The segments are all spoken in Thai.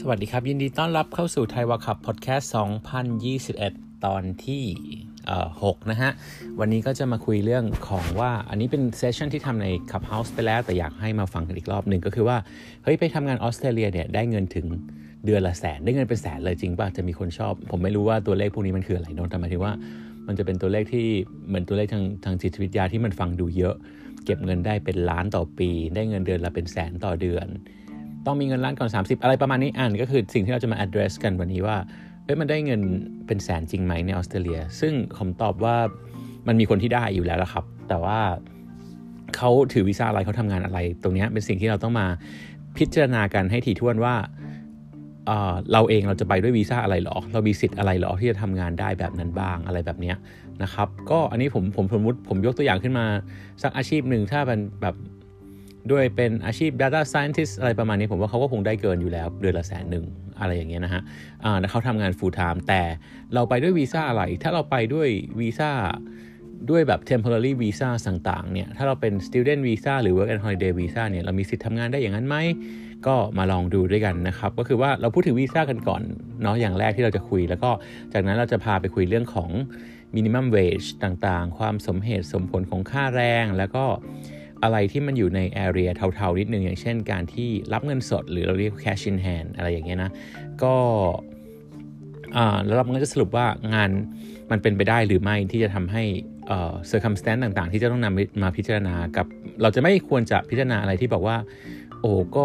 สวัสดีครับ ยินดีต้อนรับเข้าสู่ไทยวาคับพอดแคสต์ 2021 ตอนที่6นะฮะ วันนี้ก็จะมาคุยเรื่องของว่าอันนี้เป็นเซสชันที่ทำใน Clubhouse ไปแล้ว แต่อยากให้มาฟังกันอีกรอบหนึ่งก็คือว่า เฮ้ย ไปทำงานออสเตรเลียเนี่ย ได้เงินถึงเดือนละแสน ได้เงินเป็นแสนเลยจริงป่ะ จะมีคนชอบ ผมไม่รู้ว่าตัวเลขพวกนี้มันคืออะไรนนแต่หมายถึงว่ามันจะเป็นตัวเลขที่เหมือนตัวเลขทางทางจิตวิทยาที่มันฟังดูเยอะ เก็บเงินได้เป็นล้านต่อปี ได้เงินเดือนละเป็นแสนต่อเดือน ต้องมีเงินล้านก่อน 30 อะไรประมาณนี้อ่านก็คือสิ่งที่เราจะมา address กันวันนี้ว่าเอ้ยมันได้เงินเป็นแสนจริงไหมในออสเตรเลีย ซึ่งผมตอบว่ามันมีคนที่ได้อยู่แล้วละครับ แต่ว่าเขาถือวีซ่าอะไรเขาทำงานอะไร ตรงนี้เป็นสิ่งที่เราต้องมาพิจารณากันให้ถี่ถ้วนว่าเเราเองเราจะไปด้วยวีซ่าอะไรหรอ เรามีสิทธิ์อะไรหรอที่จะทำงานได้แบบนั้นบ้างอะไรแบบนี้นะครับ ก็อันนี้ผมผมสมมติผมยกตัวอย่างขึ้นมาสักอาชีพหนึ่งถ้าเป็นแบบ ด้วยเป็นอาชีพ Data Scientist อะไรประมาณนี้ ผมว่าเขาก็คงได้เกินอยู่แล้วเดือนละแสนหนึ่งอะไรอย่างเงี้ยนะฮะอ่าเขาทำงาน full time แต่เราไปด้วยวีซ่าอะไร ถ้าเราไปด้วยวีซ่าด้วยแบบ temporary visa ต่างๆ เนี่ย ถ้าเราเป็น student visa หรือ work and holiday visa เนี่ย เรามีสิทธิ์ทำงานได้อย่างนั้นไหม ก็มาลองดูด้วยกันนะครับ ก็คือว่าเราพูดถึงวีซ่ากันก่อนเนาะ อย่างแรกที่เราจะคุย แล้วก็จากนั้นเราจะพาไปคุยเรื่องของ minimum wage ต่างๆ ความสมเหตุสมผลของค่าแรง แล้วก็ อะไรที่มันอยู่ในแอเรียเทาๆนิดนึง อย่างเช่นการที่รับเงินสด หรือเราเรียก cash in hand อะไรอย่างเงี้ยนะ ก็แล้วเราก็จะสรุปว่างานมันเป็นไปได้หรือไม่ที่จะทำให้เอ่อ circumstance ต่างๆ ที่จะต้องนำมาพิจารณากับเราจะไม่ควรจะพิจารณาอะไรที่บอกว่า โอ้ก็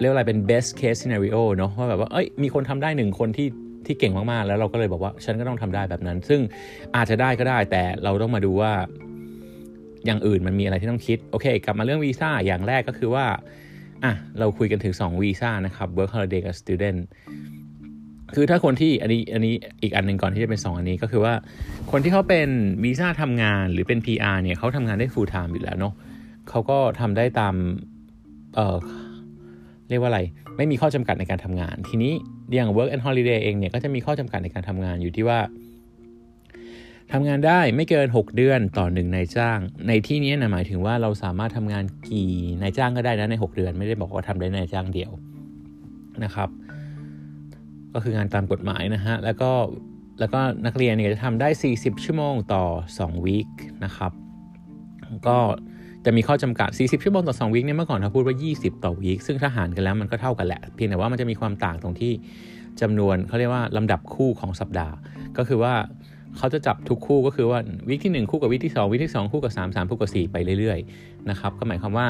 เรียกอะไรเป็น best case scenario เนาะว่าแบบว่าเอ้ยมีคนทำได้หนึ่งคนที่ที่เก่งมากๆ แล้วเราก็เลยบอกว่าฉันก็ต้องทำได้แบบนั้น ซึ่งอาจจะได้ก็ได้แต่เราต้องมาดูว่า อย่างอื่นมันมีอะไรที่ต้องคิด โอเค กลับมาเรื่องวีซ่าอย่างแรกก็คือว่าอะเราคุยกันถึง2วีซ่านะครับ work holiday กับ student คือถ้าคนที่อันนี้อันนี้อีกอันหนึ่งก่อนที่จะเป็น 2 อันนี้ก็คือว่าคนที่เขาเป็นวีซ่าทำงานหรือเป็น PR เนี่ยเขาทำงานได้ full time อยู่แล้วเนาะเขาก็ทำได้ตามเอ่อเรียกว่าอะไร ไม่มีข้อจำกัดในการทำงาน ทีนี้อย่าง work and holiday เองเนี่ยก็จะมีข้อจำกัดในการทำงานอยู่ที่ว่า ทำงานได้ไม่เกิน 6 เดือนต่อหนึ่งนายจ้าง ในที่นี้นะหมายถึงว่าเราสามารถทำงานกี่นายจ้างก็ได้นะใน 6 เดือน ไม่ได้บอกว่าทำได้นายจ้างเดียวนะครับ ก็คืองานตามกฎหมายนะฮะแล้วก็แล้วก็นักเรียนเนี่ยจะทำได้ 40 ชั่วโมงต่อ2วีคนะครับก็จะมีข้อจำกัด 40 ชั่วโมงต่อ 2 วีคเนี่ยเมื่อก่อนเขาพูดว่า 20 ต่อวีคซึ่งถ้าหารกันแล้วมันก็เท่ากันแหละ เพียงแต่ว่ามันจะมีความต่างตรงที่จำนวนเขาเรียกว่าลำดับคู่ของสัปดาห์ ก็คือว่า เขาจะจับทุกคู่ก็คือว่าวิกที่ 1 คู่กับวิกที่ 2 วิกที่ 2 คู่กับ 3 3 คู่กับ 4 ไปเรื่อยๆนะครับก็หมายความว่า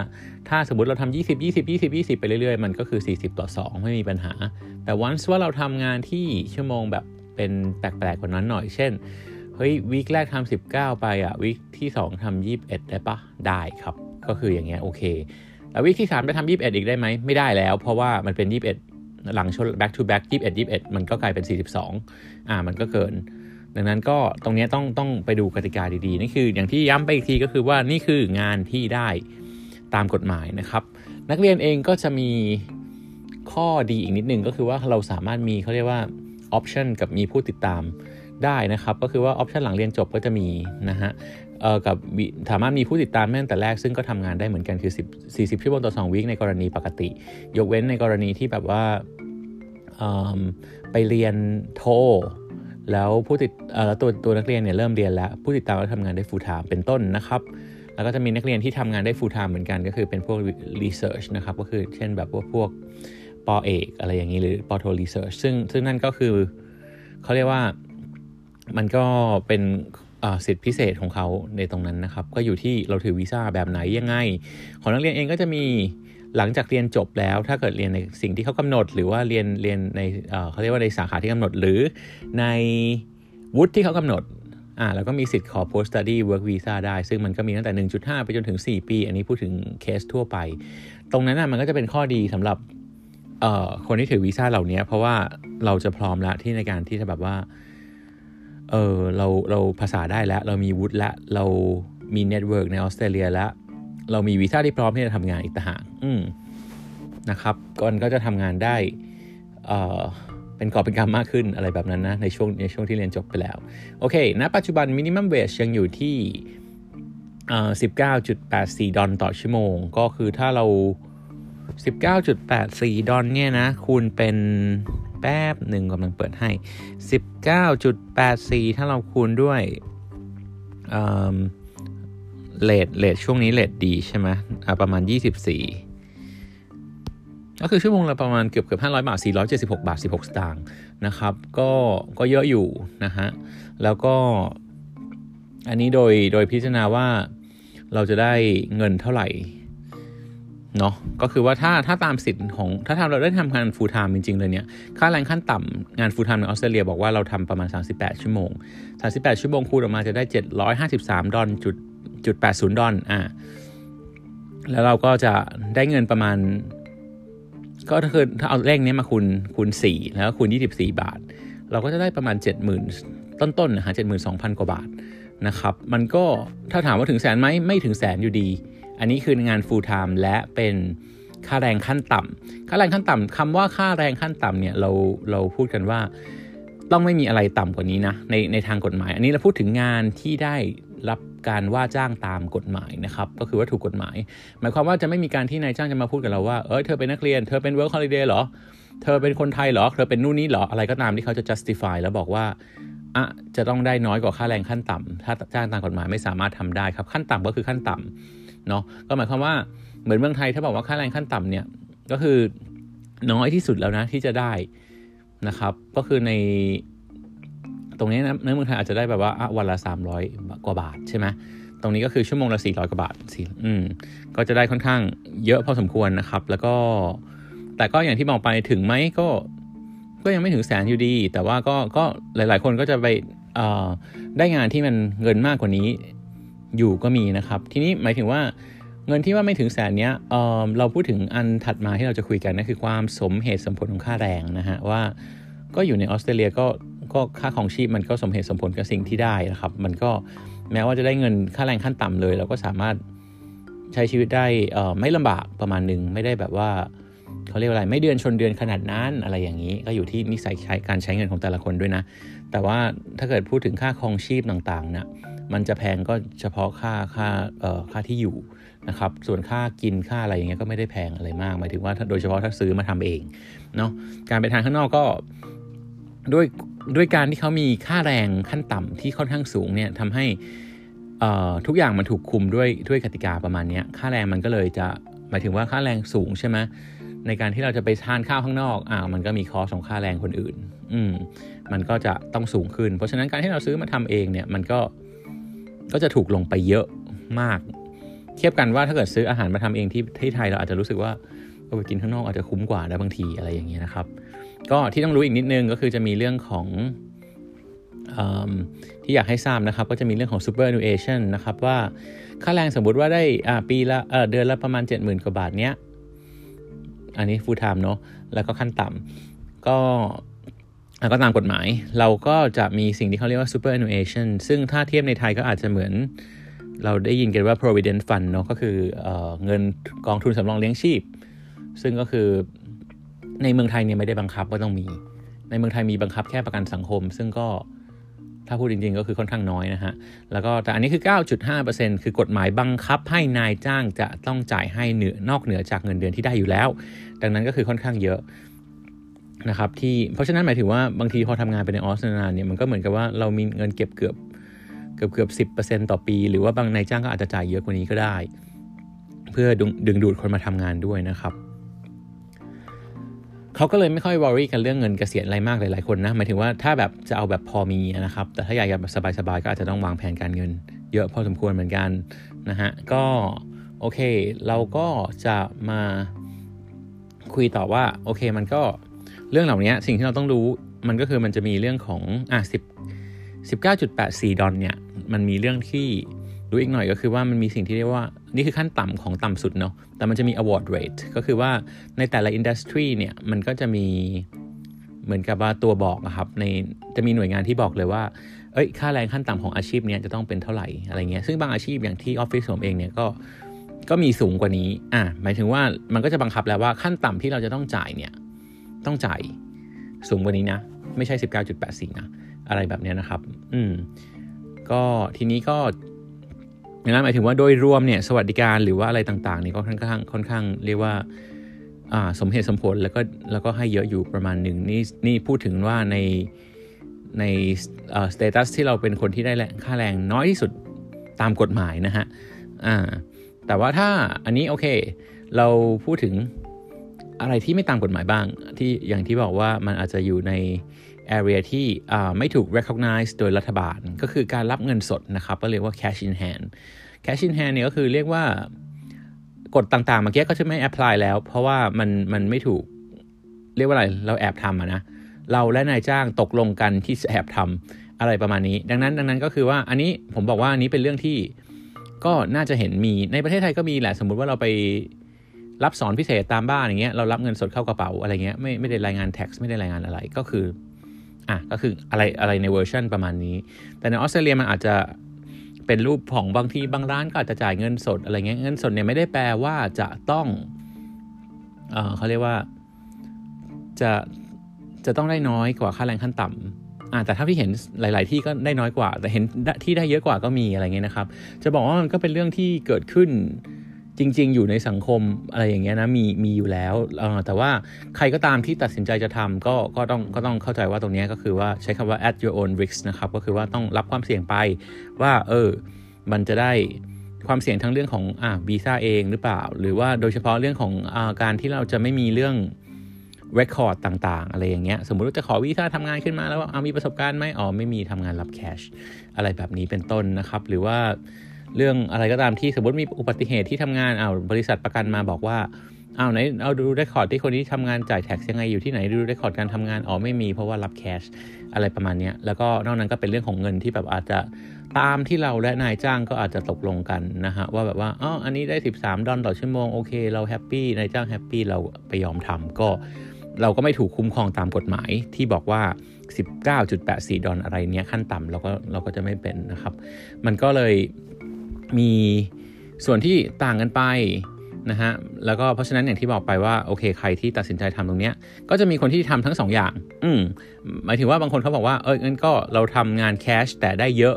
ถ้าสมมติเราทำ20 20 20 20 ไปเรื่อยๆ มันก็คือ 40 ต่อ 2 ไม่มีปัญหา แต่วันว่าเราทำงานที่ชั่วโมงแบบเป็นแปลกๆกว่านั้นหน่อย เช่นเฮ้ยวีคแรกทำ19 ไปอะวีคที่ 2ทำ21 ได้ปะได้ครับ ก็คืออย่างเงี้ยโอเค แล้ววีคที่3จะทำ21 อีกได้ไหมไม่ได้แล้ว เพราะว่ามันเป็น 21 หลังชน back to back 21 21 มันก็กลายเป็น 42 อ่ามันก็เกิน ดังนั้นก็ตรงนี้ต้องต้องไปดูกติกาดีๆนี่คือ อย่างที่ย้ำไปอีกทีก็คือว่านี่คืองานที่ได้ตามกฎหมายนะครับ นักเรียนเองก็จะมีข้อดีอีกนิดนึงก็คือว่าเราสามารถมีเขาเรียกว่าออปชันกับมีผู้ติดตามได้นะครับ ก็คือว่าออปชันหลังเรียนจบก็จะมีนะฮะเอ่อกับสามารถมีผู้ติดตามแม่แต่แรกซึ่งก็ทำงานได้เหมือนกันคือ10 40ชั่วโมงต่อ2วิคในกรณีปกติ ยกเว้นในกรณีที่แบบว่าไปเรียนโท แล้วผู้ติดตัวตัวนักเรียนเนี่ยเริ่มเรียนแล้ว ผู้ติดตามก็ทำงานได้ full time เป็นต้นนะครับ แล้วก็จะมีนักเรียนที่ทำงานได้ full time เหมือนกันก็คือเป็นพวก research นะครับก็คือเช่นแบบพวกพวกปอเอกอะไรอย่างนี้หรือปอโท research ซึ่งซึ่งนั่นก็คือเขาเรียกว่ามันก็เป็นสิทธิพิเศษของเขาในตรงนั้นนะครับ ก็อยู่ที่เราถือวีซ่าแบบไหนยังไง ของนักเรียนเองก็จะมี หลังจากเรียนจบแล้วถ้าเกิดเรียนในสิ่งที่เขากำหนด หรือว่าเรียนเรียนในเขาเรียกว่าในสาขาที่กำหนด หรือในวุฒิที่เขากำหนดอ่าแล้วก็มีสิทธิ์ขอ post study work visa ได้ ซึ่งมันก็มีตั้งแต่ 1.5 ไปจนถึง 4 ปี อันนี้พูดถึงเคสทั่วไป ตรงนั้นนะมันก็จะเป็นข้อดีสำหรับเอ่อคนที่ถือวีซ่าเหล่านี้เพราะว่าเราจะพร้อมละที่ในการที่จะแบบว่าเออเราเราภาษาได้แล้ว เรามีวุฒิและเรามี network ในออสเตรเลียแล้ว เรามีวีซ่าที่พร้อมที่จะทำงานอีกต่างหากนะครับก่อนก็จะทำงานได้เเป็นกอบเป็นกรรมมากขึ้นอะไรแบบนั้นนะ ในช่วงในช่วงที่เรียนจบไปแล้ว โอเคณปัจจุบัน minimum wage ยังอยู่ที่19.84 ดอลต่อชั่วโมง ก็คือถ้าเรา 19.84 ดอลเนี่ยนะ คูณเป็นแป๊บหนึ่งกำลังเปิดให้ 19.84 ถ้าเราคูณด้วย เลทเลทช่วงนี้เลทดีใช่ไหมประมาณ 24 ก็คือชั่วโมงละประมาณเกือบเกือบ500 บาท 476 บาท 16 สตางค์นะครับ ก็ก็เยอะอยู่นะฮะ แล้วก็อันนี้โดยโดยพิจารณาว่าเราจะได้เงินเท่าไหร่เนาะก็คือว่าถ้าถ้าตามสิทธิ์ของถ้าทำเราได้ทำงาน full-time จริง ๆ เลยเนี่ย ค่าแรงขั้นต่ำงาน full-time ในออสเตรเลียบอกว่าเราทำประมาณ 38 ชั่วโมง 38 ชั่วโมงคูณออกมาจะได้ 753 ดอลจุด จุด80ดศูนย์ดอลอ่าแล้วเราก็จะได้เงินประมาณ ก็ถ้าคือถ้าเอาเลขนี้มาคูณคูณ4แล้วคูณ24บสี่บาท เราก็จะได้ประมาณ70,000ต้นๆนะฮะ72,000กว่าบาทนะครับ มันก็ถ้าถามว่าถึงแสนไหมไม่ถึงแสนอยู่ดี อันนี้คืองาน full time และเป็นค่าแรงขั้นต่ำค่าแรงขั้นต่ำคำว่าค่าแรงขั้นต่ำเนี่ยเราเราพูดกันว่าต้องไม่มีอะไรต่ำกว่านี้นะในในทางกฎหมาย อันนี้เราพูดถึงงานที่ได้ รับการว่าจ้างตามกฎหมายนะครับก็คือว่าถูกกฎหมาย หมายความว่าจะไม่มีการที่นายจ้างจะมาพูดกับเราว่าเออเธอเป็นนักเรียนเธอเป็น work holiday เหรอ เธอเป็นคนไทยเหรอ เธอเป็นนู่นนี่เหรอ อะไรก็ตามที่เขาจะ justify แล้วบอกว่าอะจะต้องได้น้อยกว่าค่าแรงขั้นต่ำถ้าจ้างตามกฎหมายไม่สามารถทำได้ครับขั้นต่ำก็คือขั้นต่ำเนาะก็หมายความว่าเหมือนเมืองไทยถ้าบอกว่าค่าแรงขั้นต่ำเนี่ยก็คือน้อยที่สุดแล้วนะที่จะได้นะครับ ก็คือในตรงนี้นะในเมืองไทยอาจจะได้แบบว่าวันละ 300 กว่าบาทใช่ไหมตรงนี้ก็คือชั่วโมงละ 400 กว่าบาทสิอืมก็จะได้ค่อนข้างเยอะพอสมควรนะครับ แล้วก็ แต่ก็อย่างที่บอกไปถึงไหมก็ ก็ยังไม่ถึงแสนอยู่ดี แต่ว่าก็ก็หลาย ๆ คนก็จะไปได้งานที่มันเงินมากกว่านี้อยู่ก็มีนะครับ ทีนี้หมายถึงว่าเงินที่ว่าไม่ถึงแสนเนี้ยเเราพูดถึงอันถัดมาที่เราจะคุยกันนั่นคือความสมเหตุสมผลของค่าแรงนะฮะว่าก็อยู่ในออสเตรเลียก็ก็ค่าของชีพมันก็สมเหตุสมผลกับสิ่งที่ได้นะครับ มันก็ แม้ว่าจะได้เงินค่าแรงขั้นต่ำเลย เราก็สามารถใช้ชีวิตได้ไม่ลำบากประมาณหนึ่งไม่ได้แบบว่าเขาเรียกอะไรไม่เดือนชนเดือนขนาดนั้นอะไรอย่างนี้ ก็อยู่ที่นิสัยใช้การใช้เงินของแต่ละคนด้วยนะ แต่ว่าถ้าเกิดพูดถึงค่าครองชีพต่างๆเนะมันจะแพงก็เฉพาะค่าค่าเอ่อค่าที่อยู่นะครับส่วนค่ากินค่าอะไรอย่างเงี้ยก็ไม่ได้แพงอะไรมากหมายถึงว่าโดยเฉพาะถ้าซื้อมาทำเองเนาะการไปทานข้างนอกก็ด้วย ด้วยการที่เขามีค่าแรงขั้นต่ำที่ค่อนข้างสูงเนี่ยทำให้ทุกอย่างมันถูกคุมด้วยด้วยกติกาประมาณนี้ค่าแรงมันก็เลยจะหมายถึงว่าค่าแรงสูงใช่ไหมในการที่เราจะไปทานข้าวข้างนอกอ่ามันก็มีคอสของค่าแรงคนอื่น อืมมันก็จะต้องสูงขึ้น เพราะฉะนั้นการที่เราซื้อมาทำเองเนี่ยมันก็ก็จะถูกลงไปเยอะมาก เทียบกันว่าถ้าเกิดซื้ออาหารมาทำเองที่ที่ไทยเราอาจจะรู้สึกว่าไปกินข้างนอกอาจจะคุ้มกว่าได้บางทีอะไรอย่างเงี้ยนะครับ ก็ที่ต้องรู้อีกนิดนึงก็คือจะมีเรื่องของอที่อยากให้ทราบนะครับ ก็จะมีเรื่องของ superannuation นะครับว่าค่าแรงสมมติว่าได้ปีละเเดือนละประมาณ 70,000 กว่าบาทเนี้ยอันนี้ full time เนาะแล้วก็ขั้นต่ำก็ก็ตามกฎหมาย เราก็จะมีสิ่งที่เขาเรียกว่า superannuation ซึ่งถ้าเทียบในไทยก็อาจจะเหมือนเราได้ยินกันว่า provident fund เนาะก็คือเอเงินกองทุนสำรองเลี้ยงชีพ ซึ่งก็คือ ในเมืองไทยเนี่ยไม่ได้บังคับว่าต้องมี ในเมืองไทยมีบังคับแค่ประกันสังคม ซึ่งก็ถ้าพูดจริงๆ ก็คือค่อนข้างน้อยนะฮะ แล้วก็แต่อันนี้คือ 9.5%คือกฎหมายบังคับให้นายจ้างจะต้องจ่ายให้เหนือนอกเหนือจากเงินเดือนที่ได้อยู่แล้ว ดังนั้นก็คือค่อนข้างเยอะนะครับที่เพราะฉะนั้นหมายถึงว่าบางทีพอทำงานไปในออสเตรเลียเนี่ยมันก็เหมือนกับว่าเรามีเงินเก็บเกือบเกือบเกือบสิบเปอร์เซ็นต่อปี หรือว่าบางนายจ้างก็อาจจะจ่ายเยอะกว่านี้ก็ได้ เพื่อดึงดูดคนมาทำงานด้วยนะครับ เขาก็เลยไม่ค่อยวอรี่กันเรื่องเงินเกษียณอะไรมากหลายๆคนนะหมายถึงว่าถ้าแบบจะเอาแบบพอมีนะครับ แต่ถ้าอยากแบบสบายๆก็อาจจะต้องวางแผนการเงิน เยอะพอสมควรเหมือนกันนะฮะก็โอเค เราก็จะมาคุยต่อว่าโอเคมันก็เรื่องเหล่านี้สิ่งที่เราต้องรู้มันก็คือมันจะมีเรื่องของอะสิบสิบเก้าจุดแปดสี่ดอลเนี่ยมันมีเรื่องที่ รู้อีกหน่อยก็คือว่ามันมีสิ่งที่เรียกว่า นี่คือขั้นต่ำของต่ำสุดเนาะแต่มันจะมี award rate ก็คือว่าในแต่ละอินดัสทรีเนี่ยมันก็จะมีเหมือนกับว่าตัวบอกนะครับในจะมีหน่วยงานที่บอกเลยว่าเอ้ยค่าแรงขั้นต่ำของอาชีพเนี้ยจะต้องเป็นเท่าไหร่อะไรเงี้ยซึ่งบางอาชีพอย่างที่ออฟฟิศผมเองเนี่ยก็ก็มีสูงกว่านี้อะหมายถึงว่ามันก็จะบังคับแล้วว่าขั้นต่ำที่เราจะต้องจ่ายเนี่ยต้องจ่ายสูงกว่านี้นะ ไม่ใช่ 19.84 นะ อะไรแบบเนี้ยนะครับ อืม ก็ทีนี้ก็ อย่างนั้นหมายถึงว่าโดยรวมเนี่ยสวัสดิการหรือว่าอะไรต่างๆนี่ก็ค่อนข้างค่อนข้างเรียกว่าสมเหตุสมผลแล้วก็แล้วก็ให้เยอะอยู่ประมาณหนึ่งนี่นี่พูดถึงว่าในในสเตตัสที่เราเป็นคนที่ได้ค่าแรงน้อยที่สุดตามกฎหมายนะฮะอ่าแต่ว่าถ้าอันนี้โอเค เราพูดถึงอะไรที่ไม่ตามกฎหมายบ้างที่อย่างที่บอกว่ามันอาจจะอยู่ใน area ที่ไม่ถูก recognize โดยรัฐบาล ก็คือการรับเงินสดนะครับก็เรียกว่า cash in hand cash in hand เนี่ยก็คือเรียกว่ากฎต่างๆเมื่อกี้ก็จะไม่ apply แล้ว เพราะว่ามันมันไม่ถูกเรียกว่าอะไรเราแอบทำนะเราและนายจ้างตกลงกันที่แอบทำอะไรประมาณนี้ ดังนั้นดังนั้นก็คือว่าอันนี้ผมบอกว่าอันนี้เป็นเรื่องที่ก็น่าจะเห็นมีในประเทศไทยก็มีแหละสมมุติว่าเราไปรับสอนพิเศษตามบ้านอย่างเงี้ยเรารับเงินสดเข้ากระเป๋าอะไรเงี้ยไม่ไม่ได้รายงาน tax ไม่ได้รายงานอะไรก็คือ อะก็คืออะไรอะไรในเวอร์ชันประมาณนี้ แต่ในออสเตรเลียมันอาจจะเป็นรูปของบางทีบางร้านก็อาจจะจ่ายเงินสดอะไรเงี้ยเงินสดเนี่ยไม่ได้แปลว่าจะต้องเออเขาเรียกว่าจะจะต้องได้น้อยกว่าค่าแรงขั้นต่ำอ่าแต่ถ้าที่เห็นหลาย ๆ ที่ก็ได้น้อยกว่า แต่เห็นที่ได้เยอะกว่าก็มีอะไรเงี้ยนะครับ จะบอกว่ามันก็เป็นเรื่องที่เกิดขึ้น จริง ๆ อยู่ในสังคมอะไรอย่างเงี้ยนะมีมีอยู่แล้วแต่ว่าใครก็ตามที่ตัดสินใจจะทำก็ก็ต้องก็ต้องเข้าใจว่าตรงนี้ก็คือว่าใช้คำว่า at your own risk นะครับก็คือว่าต้องรับความเสี่ยงไปว่าเออมันจะได้ความเสี่ยงทั้งเรื่องของอ่าวีซ่าเองหรือเปล่า หรือว่าโดยเฉพาะเรื่องของอาการที่เราจะไม่มีเรื่องrecord ต่างๆ อะไรอย่างเงี้ย สมมุติว่าจะขอวีซ่าทำงานขึ้นมาแล้วเอามีประสบการณ์ไหมอ๋อไม่มีทำงานรับ cash อะไรแบบนี้เป็นต้นนะครับ หรือว่า เรื่องอะไรก็ตามที่สมมติมีอุบัติเหตุที่ทำงานเอาบริษัทประกันมาบอกว่าเอาไหนเอาดู record ที่คนนี้ทำงานจ่าย tax ยังไงอยู่ที่ไหนดู record การทำงานอ๋อไม่มีเพราะว่ารับ cash อะไรประมาณนี้แล้วก็นอกนั้นก็เป็นเรื่องของเงินที่แบบอาจจะตามที่เราและนายจ้างก็อาจจะตกลงกันนะฮะว่าแบบว่าอ๋ออันนี้ได้ 13 ดอลต่อชั่วโมงโอเคเรา happy นายจ้าง happy เราไปยอมทำก็เราก็ไม่ถูกคุ้มครองตามกฎหมายที่บอกว่า 19.84 ดอลอะไรเนี้ยขั้นต่ำเราก็เราก็จะไม่เป็นนะครับ มันก็เลย มีส่วนที่ต่างกันไปนะฮะแล้วก็เพราะฉะนั้นอย่างที่บอกไปว่าโอเคใครที่ตัดสินใจทำตรงเนี้ยก็จะมีคนที่ทำทั้ง2ออย่าง อืมหมายถึงว่าบางคนเขาบอกว่าเอองั้นก็เราทำงานแคชแต่ได้เยอะ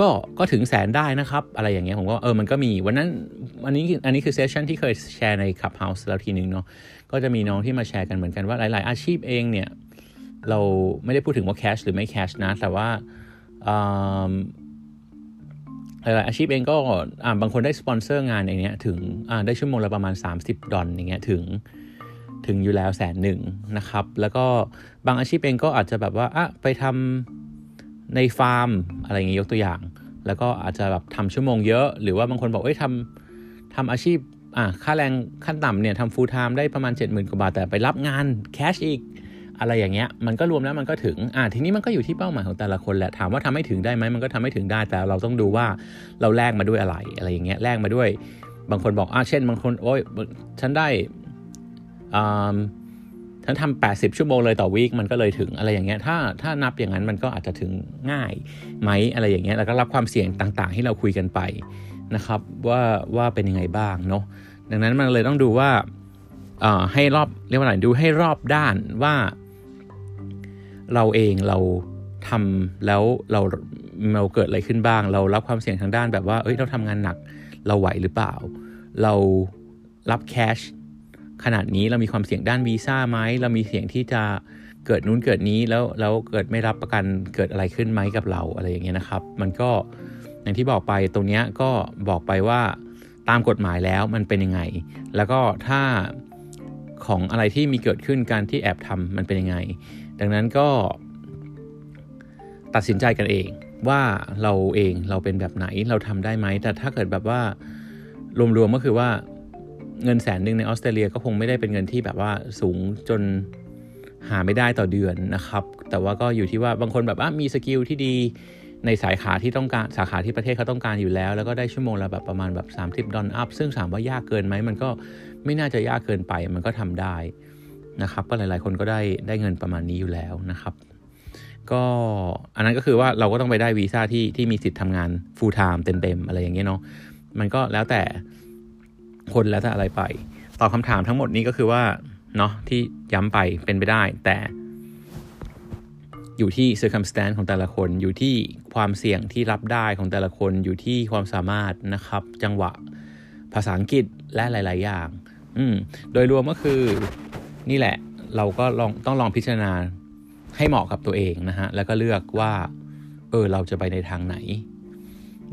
ก็ก็ถึงแสนได้นะครับ อะไรอย่างเงี้ยผมก็เออมันก็มีวันนั้นอันนี้อันนี้คือ session ที่เคยแชร์ใน Clubhouse แล้วทีนึงเนาะก็จะมีน้องที่มาแชร์กันเหมือนกันว่าหลาย ๆ อาชีพเองเนี่ยเราไม่ได้พูดถึงว่า cash หรือไม่ cash นะ แต่ว่า หลายๆอาชีพเองก็บางคนได้สปอนเซอร์งานอย่างเนี้ยถึงได้ชั่วโมงละประมาณ 30 ดอลอย่างเงี้ยถึงถึงอยู่แล้วแสนหนึ่งนะครับ แล้วก็บางอาชีพเองก็อาจจะแบบว่าอะไปทำในฟาร์มอะไรอย่างเงี้ยยกตัวอย่าง แล้วก็อาจจะแบบทำชั่วโมงเยอะ หรือว่าบางคนบอกเอ้ยทำทำอาชีพอะค่าแรงขั้นต่ำเนี่ยทำฟูลไทม์ได้ประมาณ 70,000กว่าบาทแต่ไปรับงานแคชอีก อะไรอย่างเงี้ยมันก็รวมแล้วมันก็ถึงอ่าทีนี้มันก็อยู่ที่เป้าหมายของแต่ละคนแหละถามว่าทำให้ถึงได้ไหมมันก็ทำให้ถึงได้แต่เราต้องดูว่าเราแลกมาด้วยอะไรอะไรอย่างเงี้ยแลกมาด้วย บางคนบอกอ่าเช่น บางคนโอ้ยฉันได้อ่าฉันทำ80 ชั่วโมงเลยต่อวีคมันก็เลยถึงอะไรอย่างเงี้ยถ้าถ้านับอย่างนั้นมันก็อาจจะถึงง่ายไหมอะไรอย่างเงี้ยแล้วก็รับความเสี่ยงต่างๆ ที่เราคุยกันไปนะครับว่าว่าเป็นยังไงบ้างเนาะดังนั้นมันเลยต้องดูว่าให้รอบเรียกว่าอะไรดูให้รอบด้านว่า เราเองเราทำแล้วเราเราเกิดอะไรขึ้นบ้าง เรารับความเสี่ยงทางด้านแบบว่า เอ้ยเราทำงานหนักเราไหวหรือเปล่า เรารับแคชขนาดนี้เรามีความเสี่ยงด้านวีซ่าไหมเรามีเสี่ยงที่จะเกิดนู้นเกิดนี้แล้วแล้วเกิดไม่รับประกันเกิดอะไรขึ้นไหมกับเราอะไรอย่างเงี้ยนะครับ มันก็อย่างที่บอกไปตรงเนี้ยก็บอกไปว่าตามกฎหมายแล้วมันเป็นยังไง แล้วก็ถ้าของอะไรที่มีเกิดขึ้นการที่แอบทำมันเป็นยังไง ดังนั้นก็ตัดสินใจกันเองว่าเราเองเราเป็นแบบไหนเราทำได้ไหม แต่ถ้าเกิดแบบว่ารวมๆก็คือว่าเงินแสนหนึ่งในออสเตรเลียก็คงไม่ได้เป็นเงินที่แบบว่าสูงจนหาไม่ได้ต่อเดือนนะครับ แต่ว่าก็อยู่ที่ว่าบางคนแบบว่ามี skill ที่ดีในสาขาที่ต้องการสาขาที่ประเทศเขาต้องการอยู่แล้ว แล้วก็ได้ชั่วโมงละแบบประมาณแบบ 30 ดอลลาร์ซึ่งถามว่ายากเกินไหมมันก็ไม่น่าจะยากเกินไปมันก็ทำได้ นะครับ ก็หลาย ๆ คนก็ได้ได้เงินประมาณนี้อยู่แล้วนะครับ ก็อันนั้นก็คือว่าเราก็ต้องไปได้วีซ่าที่ที่มีสิทธิ์ทำงาน full time เต็ม ๆ อะไรอย่างเงี้ยเนาะมันก็แล้วแต่คนแล้วแต่อะไรไปตอบคำถามทั้งหมดนี้ก็คือว่าเนาะที่ย้ำไปเป็นไปได้ แต่อยู่ที่ circumstance ของแต่ละคน อยู่ที่ความเสี่ยงที่รับได้ของแต่ละคน อยู่ที่ความสามารถนะครับ จังหวะภาษาอังกฤษและหลาย ๆ อย่าง อืม โดยรวมก็คือ นี่แหละเราก็ลองต้องลองพิจารณาให้เหมาะกับตัวเองนะฮะ แล้วก็เลือกว่าเออเราจะไปในทางไหน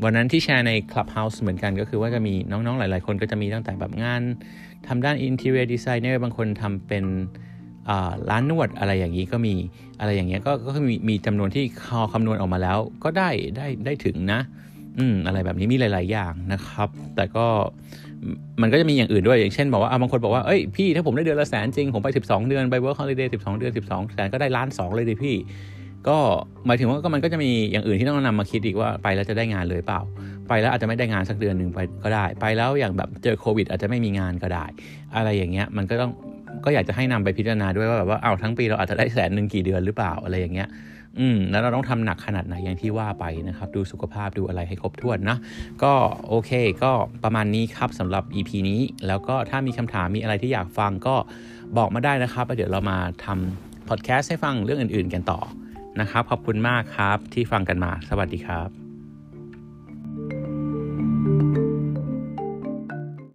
วันนั้นที่แชร์ใน Clubhouse เหมือนกันก็คือว่าจะมีน้องๆ หลาย ๆ คนก็จะมีตั้งแต่แบบงานทำด้าน Interior Designer บางคนทำเป็นร้านนวดอะไรอย่างนี้ก็มีอะไรอย่างเงี้ยก็ก็มีมีจำนวนที่คอคำนวณออกมาแล้ว ก็ได้ได้ได้ถึงนะ อืมอะไรแบบนี้มีหลาย ๆ อย่างนะครับ แต่ก็มันก็จะมีอย่างอื่นด้วยอย่างเช่นบอกว่าบางคนบอกว่าเอ้ยพี่ถ้าผมได้เดือนละแสนจริง ผมไป 12 เดือนไป work holiday 12 เดือน 12 แสนก็ได้ล้านสองเลยดิพี่ ก็หมายถึงว่าก็มันก็จะมีอย่างอื่นที่ต้องนำมาคิดอีกว่าไปแล้วจะได้งานเลยเปล่า ไปแล้วอาจจะไม่ได้งานสักเดือนหนึ่งไปก็ได้ ไปแล้วอย่างแบบเจอโควิด อาจจะไม่มีงานก็ได้ อะไรอย่างเงี้ยมันก็ต้องก็อยากจะให้นำไปพิจารณาด้วยว่าแบบว่าเอาทั้งปีเราอาจจะได้แสนหนึ่งกี่เดือนหรือเปล่าอะไรอย่างเงี้ย อืมแล้วเราต้องทำหนักขนาดไหนอย่างที่ว่าไปนะครับ ดูสุขภาพดูอะไรให้ครบถ้วนนะ ก็โอเค ก็ประมาณนี้ครับสำหรับ EP นี้ แล้วก็ถ้ามีคำถามมีอะไรที่อยากฟังก็บอกมาได้นะครับเดี๋ยวเรามาทำพอดแคสต์ให้ฟังเรื่องอื่น ๆ กันต่อนะครับ ขอบคุณมากครับที่ฟังกันมา สวัสดีครับ